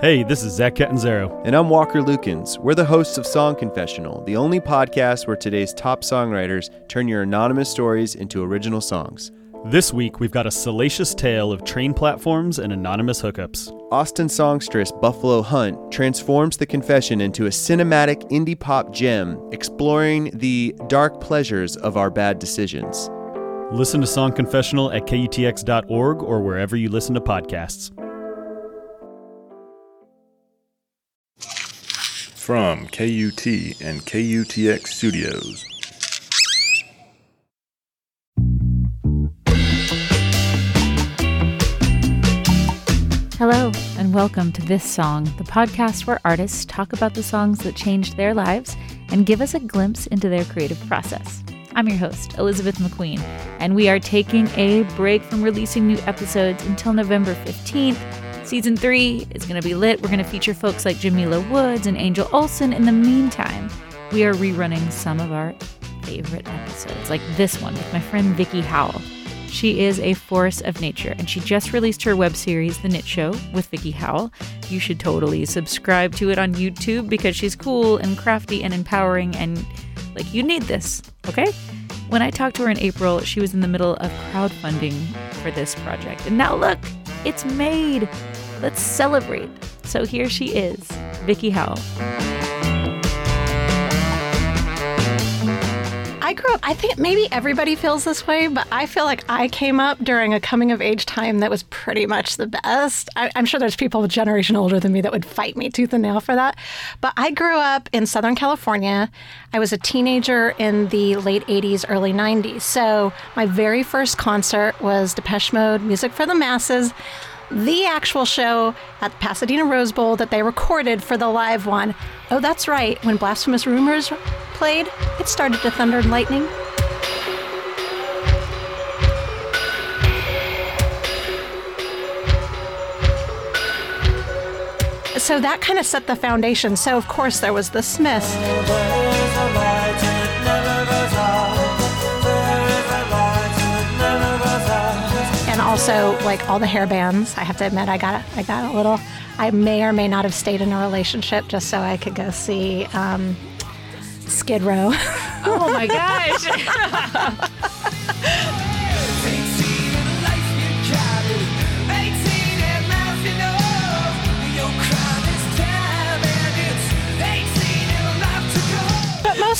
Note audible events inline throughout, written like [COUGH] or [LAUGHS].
Hey, this is Zach Catanzaro. And I'm Walker Lukens. We're the hosts of Song Confessional, the only podcast where today's top songwriters turn your anonymous stories into original songs. This week, we've got a salacious tale of train platforms and anonymous hookups. Austin songstress Buffalo Hunt transforms the confession into a cinematic indie pop gem, exploring the dark pleasures of our bad decisions. Listen to Song Confessional at KUTX.org or wherever you listen to podcasts. From KUT and KUTX Studios. Hello, and welcome to This Song, the podcast where artists talk about the songs that changed their lives and give us a glimpse into their creative process. I'm your host, Elizabeth McQueen, and we are taking a break from releasing new episodes until November 15th. Season 3 is going to be lit. We're going to feature folks like Jamila Woods and Angel Olsen. In the meantime, we are rerunning some of our favorite episodes, like this one with my friend Vickie Howell. She is a force of nature, and she just released her web series, The Knit Show, with Vickie Howell. You should totally subscribe to it on YouTube because she's cool and crafty and empowering, and like you need this, okay? When I talked to her in April, she was in the middle of crowdfunding for this project. And now look, it's made. Let's celebrate. So here she is, Vickie Howell. I grew up, I think maybe everybody feels this way, but I feel like I came up during a coming of age time that was pretty much the best. I, am sure there's people a generation older than me that would fight me tooth and nail for that. But I grew up in Southern California. I was a teenager in the late 80s, early 90s. So my very first concert was Depeche Mode, Music for the Masses the actual show at Pasadena Rose Bowl that they recorded for the live one. Oh, that's right. When Blasphemous Rumors played, it started to thunder and lightning. So that kind of set the foundation. So, of course, there was the Smiths. Also like all the hair bands. I have to admit, I got I got a little. I may or may not have stayed in a relationship just so I could go see um, Skid Row. oh my gosh. [LAUGHS]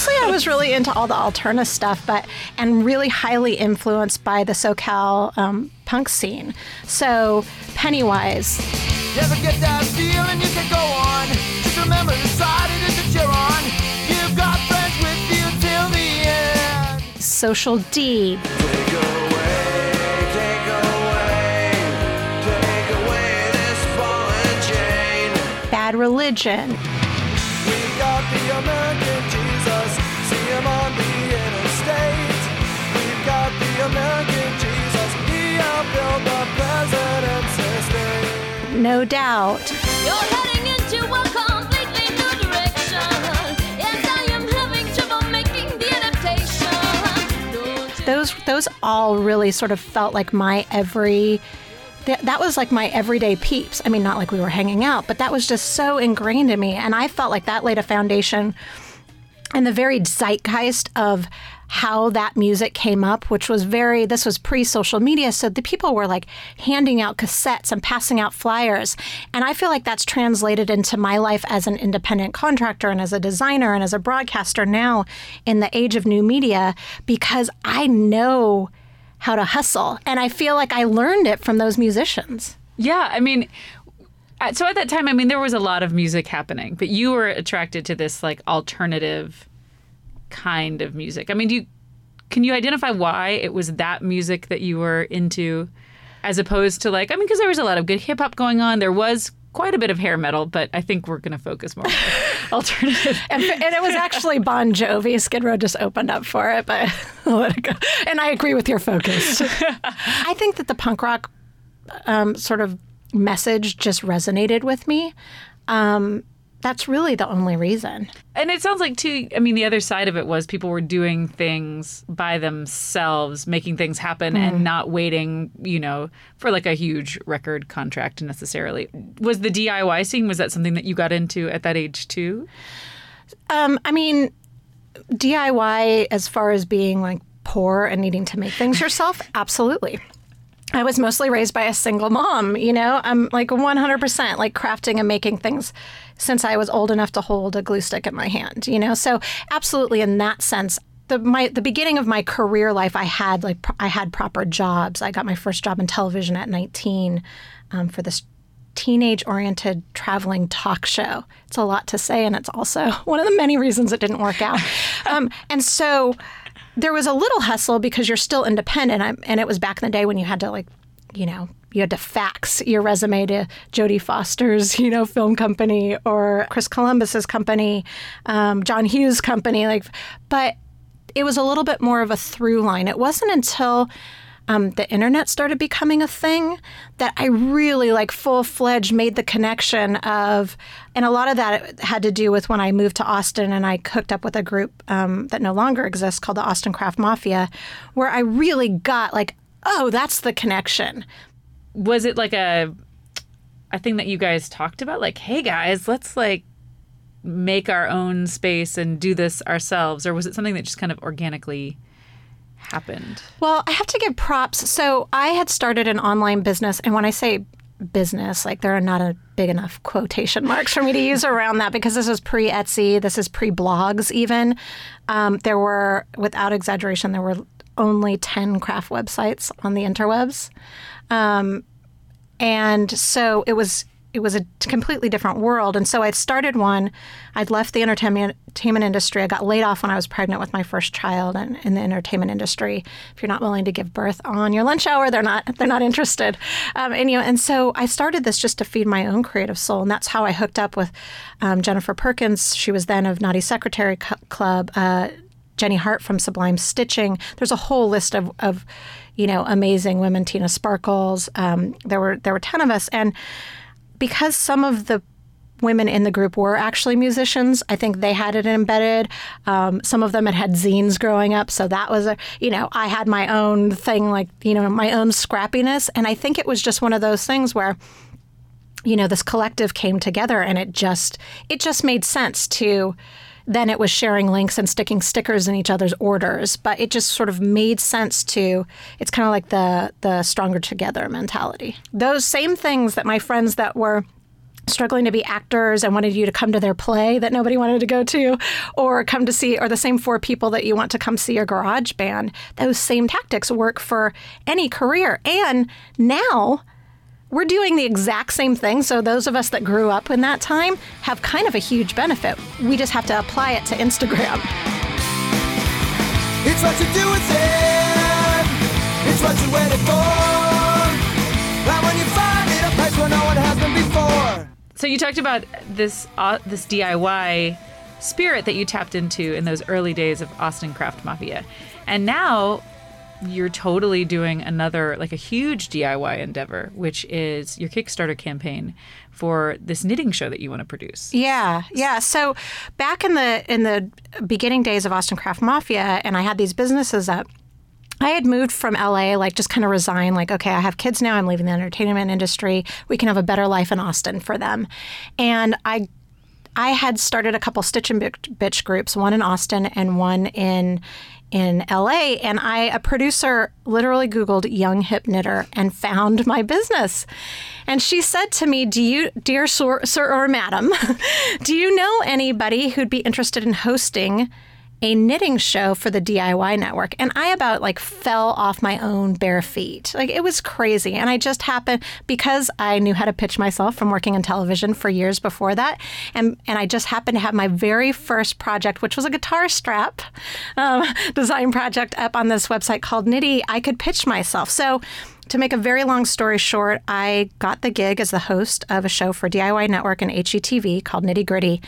mostly I was really into all the alternative stuff, but and really highly influenced by the SoCal um, punk scene. So Pennywise. You ever get that feeling you can go on? Just remember the side it is that you're on. You've got friends with you till the end. Social D. Bad religion. We got the American Jesus, No doubt. You're heading into a completely new direction. Yes, I am having trouble making the adaptation. Those, those all really sort of felt like my every that was like my everyday peeps. I mean, not like we were hanging out, but that was just so ingrained in me. And I felt like that laid a foundation and the very zeitgeist of how that music came up, which was very, this was pre social media. So the people were like handing out cassettes and passing out flyers. And I feel like that's translated into my life as an independent contractor and as a designer and as a broadcaster now in the age of new media because I know how to hustle. And I feel like I learned it from those musicians. Yeah. I mean, uh, so at that time, I mean, there was a lot of music happening, but you were attracted to this like alternative kind of music. I mean, do you can you identify why it was that music that you were into as opposed to like I mean because there was a lot of good hip hop going on. There was quite a bit of hair metal, but I think we're going to focus more on [LAUGHS] alternative. and, and, it was actually Bon Jovi. Skid Row just opened up for it, but [LAUGHS] let it go. And I agree with your focus. [LAUGHS] I think that the punk rock um, sort of message just resonated with me. Um, that's really the only reason. And it sounds like too. I mean, the other side of it was people were doing things by themselves, making things happen, and not waiting, you know, for like a huge record contract necessarily. Was the DIY scene? Was that something that you got into at that age too? Um, I mean, DIY as far as being like poor and needing to make things yourself, absolutely. I was mostly raised by a single mom, you know. I'm like 100% like crafting and making things since I was old enough to hold a glue stick in my hand, you know. So absolutely in that sense, the my the beginning of my career life, I had like pro- I had proper jobs. I got my first job in television at 19 um, for this teenage oriented traveling talk show. It's a lot to say, and it's also [LAUGHS] one of the many reasons it didn't work out. [LAUGHS] um, and so there was a little hustle because you're still independent. I'm, and it was back in the day when you had to, like, you know, you had to fax your resume to Jodie Foster's, [LAUGHS] you know, film company or Chris Columbus's company, um, John Hughes' company. Like, but it was a little bit more of a through line. It wasn't until um, the internet started becoming a thing that I really like full fledged made the connection of, and a lot of that had to do with when I moved to Austin and I hooked up with a group um, that no longer exists called the Austin Craft Mafia, where I really got like, oh, that's the connection. Was it like a a thing that you guys talked about? Like, hey guys, let's like make our own space and do this ourselves, or was it something that just kind of organically happened? Well, I have to give props. So I had started an online business, and when I say business, like there are not a big enough quotation marks for me to use around that because this is pre Etsy, this is pre blogs, even. Um, there were, without exaggeration, there were only 10 craft websites on the interwebs. Um, and so it was it was a completely different world. And so I started one. I'd left the entertainment, industry. I got laid off when I was pregnant with my first child, and in the entertainment industry, if you're not willing to give birth on your lunch hour, they're not they're not interested. Um, and you know, and so I started this just to feed my own creative soul, and that's how I hooked up with um, Jennifer Perkins. She was then of Naughty Secretary Cu- Club. Uh, Jenny Hart from Sublime Stitching. There's a whole list of, of you know, amazing women. Tina Sparkles. Um, there were there were ten of us, and because some of the women in the group were actually musicians. I think they had it embedded. Um, some of them had had zines growing up, so that was a you know I had my own thing, like you know my own scrappiness, and I think it was just one of those things where you know this collective came together, and it just it just made sense to. Then it was sharing links and sticking stickers in each other's orders, but it just sort of made sense to. It's kind of like the the stronger together mentality. Those same things that my friends that were struggling to be actors and wanted you to come to their play that nobody wanted to go to or come to see or the same four people that you want to come see your garage band those same tactics work for any career and now we're doing the exact same thing so those of us that grew up in that time have kind of a huge benefit we just have to apply it to instagram It's what you do with it. It's what you're for. And when you find it, a place where no one has been before. So you talked about this uh, this DIY spirit that you tapped into in those early days of Austin Craft Mafia, and now you're totally doing another like a huge DIY endeavor, which is your Kickstarter campaign for this knitting show that you want to produce. Yeah, yeah. So back in the in the beginning days of Austin Craft Mafia, and I had these businesses up. I had moved from LA, like just kind of resigned, like, okay, I have kids now. I'm leaving the entertainment industry. We can have a better life in Austin for them. And I I had started a couple Stitch and Bitch Bitch groups, one in Austin and one in in LA. And I, a producer, literally Googled young hip knitter and found [LAUGHS] my business. And she said to me, "Do you, dear sir, sir or madam, [LAUGHS] do you know anybody who'd be interested in hosting?" A knitting show for the DIY network and I about like fell off my own bare feet. Like it was crazy. And I just happened because I knew how to pitch myself from working in television for years before that. And and I just happened to have my very first project, which was a guitar strap um, [LAUGHS] design project up on this website called Knitty. I could pitch myself. So to make a very long story short, I got the gig as the host of a show for DIY Network and HGTV called Knitty Gritty.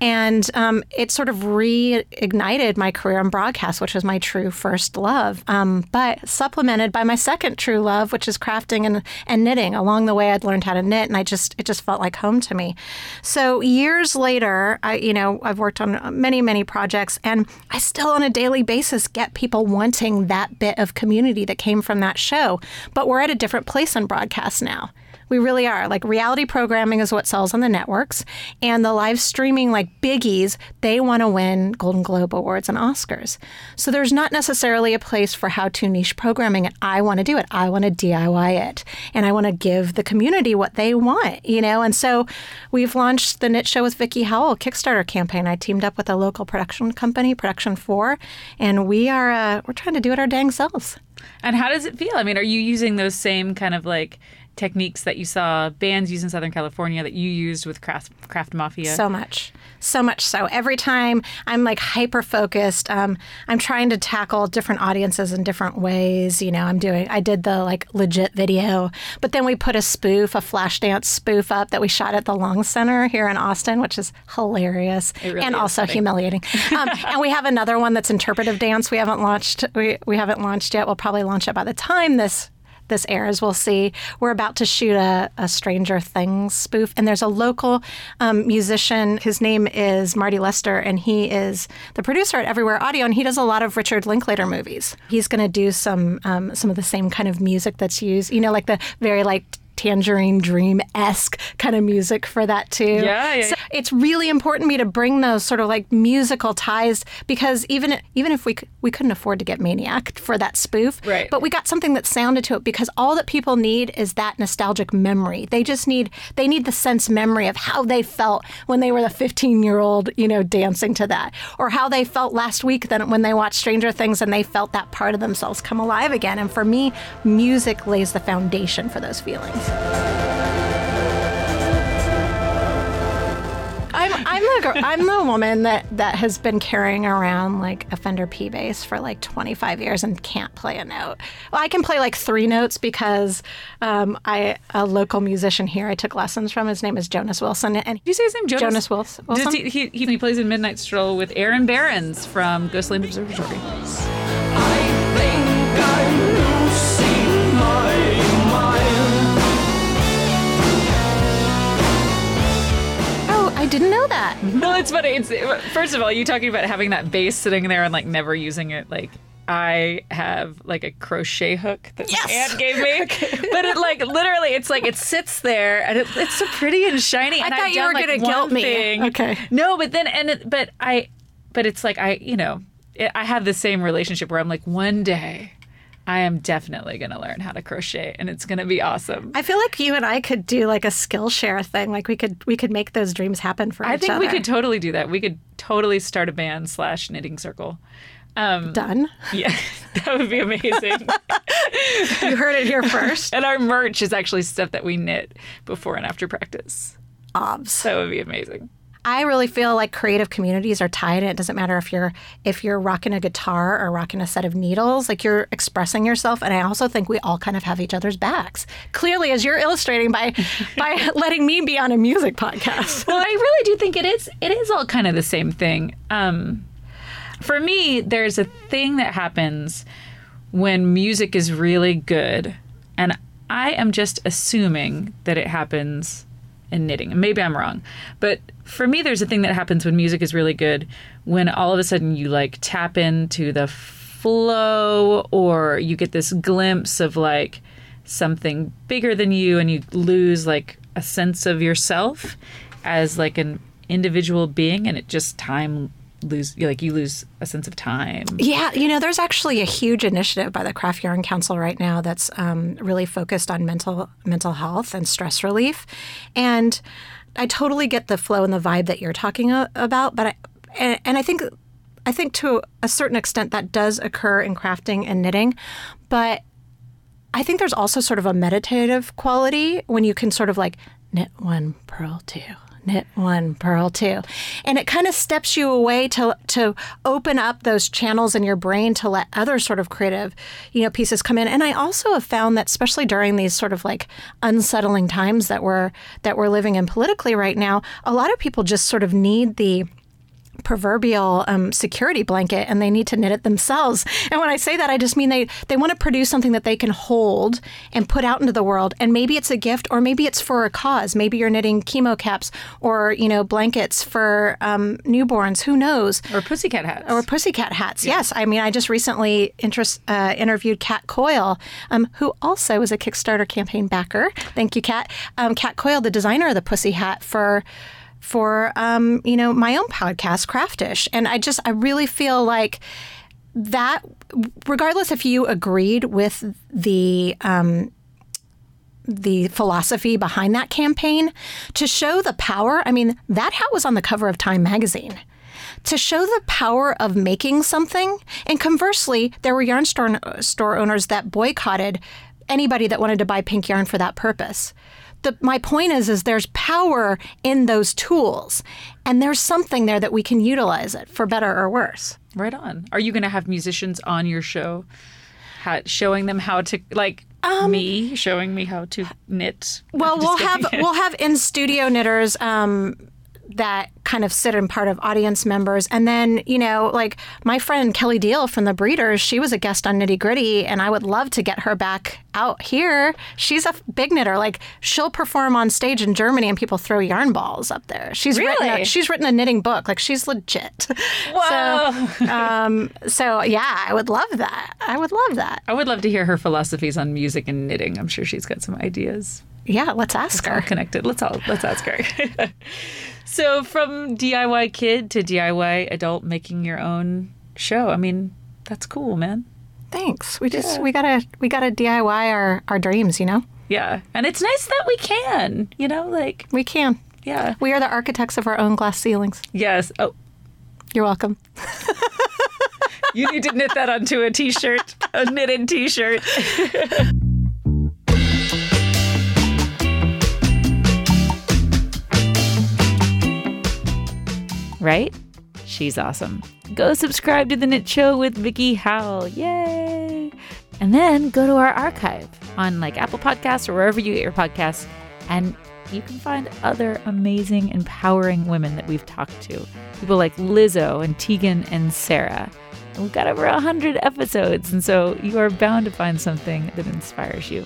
And um, it sort of reignited my career in broadcast, which was my true first love, um, but supplemented by my second true love, which is crafting and, and knitting. Along the way, I'd learned how to knit, and I just it just felt like home to me. So years later, I you know I've worked on many many projects, and I still on a daily basis get people wanting that bit of community that came from that show. But we're at a different place in broadcast now. We really are. Like reality programming is what sells on the networks, and the live streaming, like biggies, they want to win Golden Globe Awards and Oscars. So there's not necessarily a place for how to niche programming, and I want to do it. I want to DIY it, and I want to give the community what they want, you know. And so we've launched the Knit Show with Vickie Howell Kickstarter campaign. I teamed up with a local production company, Production Four, and we are uh, we're trying to do it our dang selves. And how does it feel? I mean, are you using those same kind of like techniques that you saw bands use in Southern California that you used with Craft, Craft Mafia? So much. So much so. Every time I'm like hyper focused, um, I'm trying to tackle different audiences in different ways. You know, I'm doing, I did the like legit video, but then we put a spoof, a Flashdance spoof up that we shot at the Long Center here in Austin, which is hilarious really and is also funny. humiliating. Um, [LAUGHS] and we have another one that's interpretive dance. We haven't launched, we, we haven't launched yet. We'll probably launch it by the time this this airs, we'll see. We're about to shoot a, a Stranger Things spoof, and there's a local um, musician. His name is Marty Lester, and he is the producer at Everywhere Audio, and he does a lot of Richard Linklater movies. He's going to do some um, some of the same kind of music that's used, you know, like the very like Tangerine Dream esque kind of music for that too. Yeah, yeah, So it's really important to me to bring those sort of like musical ties because even even if we we couldn't afford to get Maniac for that spoof, Right. But we got something that sounded to it because all that people need is that nostalgic memory. They just need they need the sense memory of how they felt when they were the 15 year old, you know, dancing to that, or how they felt last week then when they watched Stranger Things and they felt that part of themselves come alive again. And for me, music lays the foundation for those feelings. I'm I'm the girl, I'm the woman that that has been carrying around like a Fender P bass for like 25 years and can't play a note. Well, I can play like three notes because um, I a local musician here I took lessons from. His name is Jonas Wilson, and Did you say his name? Jonas, Jonas Wils- Wilson? Does he, he, he, he plays in Midnight Stroll with Aaron Behrens from Ghostland Observatory. Didn't know that. [LAUGHS] No, it's funny. It's first of all, you talking about having that base sitting there and like never using it. Like I have like a crochet hook that my Yes! aunt gave me, [LAUGHS] but it like literally, it's like it sits there and it, it's so pretty and shiny. I and thought I've you done, were like, gonna guilt me. thing. Okay. No, but then and it, but I, but it's like I, you know, I have the same relationship where I'm like one day. I am definitely going to learn how to crochet and it's going to be awesome. I feel like you and I could do like a Skillshare thing. Like we could we could make those dreams happen for I each other. I think we could totally do that. We could totally start a band slash knitting circle. Um, done. yeah, [LAUGHS] that would be amazing. [LAUGHS] You heard it here first. and our merch is actually stuff that we knit before and after practice. Obs. That would be amazing. I really feel like creative communities are tied. And it doesn't matter if you're if you're rocking a guitar or rocking a set of needles. Like you're expressing yourself. And I also think we all kind of have each other's backs. Clearly, as you're illustrating by [LAUGHS] by letting me be on a music podcast. Well, I really do think it is. It is all kind of the same thing. Um, for me, there's a thing that happens when music is really good, and I am just assuming that it happens in knitting. And Maybe I'm wrong, but for me, there's a thing that happens when music is really good when all of a sudden you like tap into the flow, or you get this glimpse of like something bigger than you, and you lose like a sense of yourself as like an individual being, and it just time lose like you lose a sense of time. Yeah, you know, there's actually a huge initiative by the Craft Yarn Council right now that's um, really focused on mental mental health and stress relief, and I totally get the flow and the vibe that you're talking about, but I and, and I think I think to a certain extent that does occur in crafting and knitting, but I think there's also sort of a meditative quality when you can sort of like knit one, purl two, knit one, purl two. And it kind of steps you away to to open up those channels in your brain to let other sort of creative, you know, pieces come in. And I also have found that especially during these sort of like unsettling times that we're that we're living in politically right now, a lot of people just sort of need the proverbial um, security blanket and they need to knit it themselves. And when I say that, I just mean they, they want to produce something that they can hold and put out into the world. And maybe it's a gift or maybe it's for a cause. Maybe you're knitting chemo caps or, you know, blankets for um, newborns. Who knows? Or pussycat hats. Or pussycat hats. Yes. I mean, I just recently interest, uh, interviewed Kat Coyle, um, who also is a Kickstarter campaign backer. Thank you, Kat. Um, Kat Coyle, the designer of the pussy hat for for um, you know my own podcast, Craftish, and I just I really feel like that, regardless if you agreed with the um, the philosophy behind that campaign, to show the power. I mean, that hat was on the cover of Time magazine. To show the power of making something, and conversely, there were yarn store, store owners that boycotted anybody that wanted to buy pink yarn for that purpose the, my point is is there's power in those tools and there's something there that we can utilize it for better or worse. Right on. Are you going to have musicians on your show how, showing them how to like um, me showing me how to knit? well we'll have we'll have in studio knitters um, that kind of sit in part of audience members. And then, you know, like my friend Kelley Deal from the Breeders, she was a guest on Knitty Gritty, and I would love to get her back out here. She's a big knitter. Like she'll perform on stage in Germany, and people throw yarn balls up there. She's really? written a, she's written a knitting book. Like she's legit. Whoa. So, [LAUGHS] um, so yeah, I would love that. I would love that. I would love to hear her philosophies on music and knitting. I'm sure she's got some ideas. Yeah, let's ask it's her. All connected. Let's all let's ask her. [LAUGHS] so from DIY kid to DIY adult making your own show. I mean, that's cool, man. Thanks. We just yeah. we gotta we gotta DIY our our dreams, you know. Yeah, and it's nice that we can. You know, like we can. Yeah, we are the architects of our own glass ceilings. Yes. Oh, you're welcome. [LAUGHS] you need to knit that onto a t-shirt, a knitted t-shirt. [LAUGHS] right? She's awesome. Go subscribe to The Knit Show with Vickie Howell. Yay! And then go to our archive on like Apple Podcasts or wherever you get your podcasts. And you can find other amazing, empowering women that we've talked to. People like Lizzo and Tegan and Sara. And we've got over 100 episodes, and so you are bound to find something that inspires you.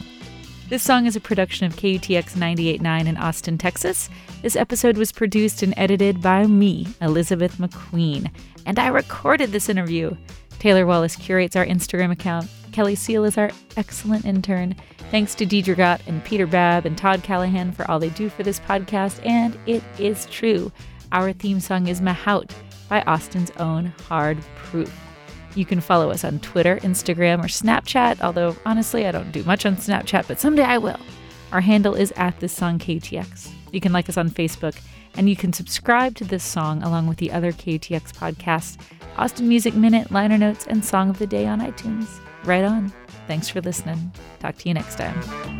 This song is a production of KUTX 989 in Austin, Texas. This episode was produced and edited by me, Elizabeth McQueen, and I recorded this interview. Taylor Wallace curates our Instagram account. Kelly Seal is our excellent intern. Thanks to Deidre Gott and Peter Babb and Todd Callahan for all they do for this podcast. And it is true. Our theme song is Mahout by Austin's own Hard Proof. You can follow us on Twitter, Instagram, or Snapchat, although honestly, I don't do much on Snapchat, but someday I will. Our handle is at this song KTX. You can like us on Facebook, and you can subscribe to this song along with the other KTX podcasts, Austin Music Minute, liner notes, and Song of the Day on iTunes. Right on. Thanks for listening. Talk to you next time.